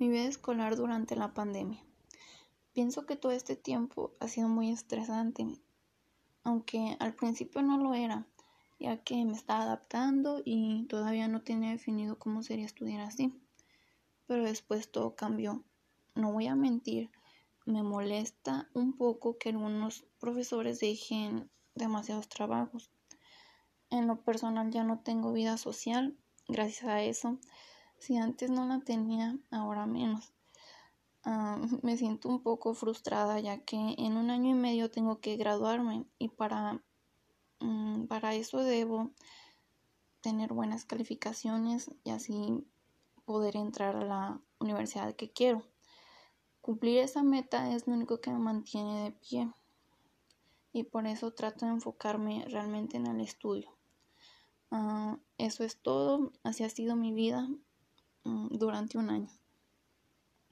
Mi vida escolar durante la pandemia. Pienso que todo este tiempo ha sido muy estresante, aunque al principio no lo era, ya que me estaba adaptando y todavía no tenía definido cómo sería estudiar así. Pero después todo cambió. No voy a mentir, me molesta un poco que algunos profesores dejen demasiados trabajos. En lo personal ya no tengo vida social, gracias a eso si antes no la tenía, ahora menos. Ah, me siento un poco frustrada ya que en un año y medio tengo que graduarme y para, mm, para eso debo tener buenas calificaciones y así poder entrar a la universidad que quiero. Cumplir esa meta es lo único que me mantiene de pie y por eso trato de enfocarme realmente en el estudio. Ah, eso es todo, así ha sido mi vida. Mm, durante un año.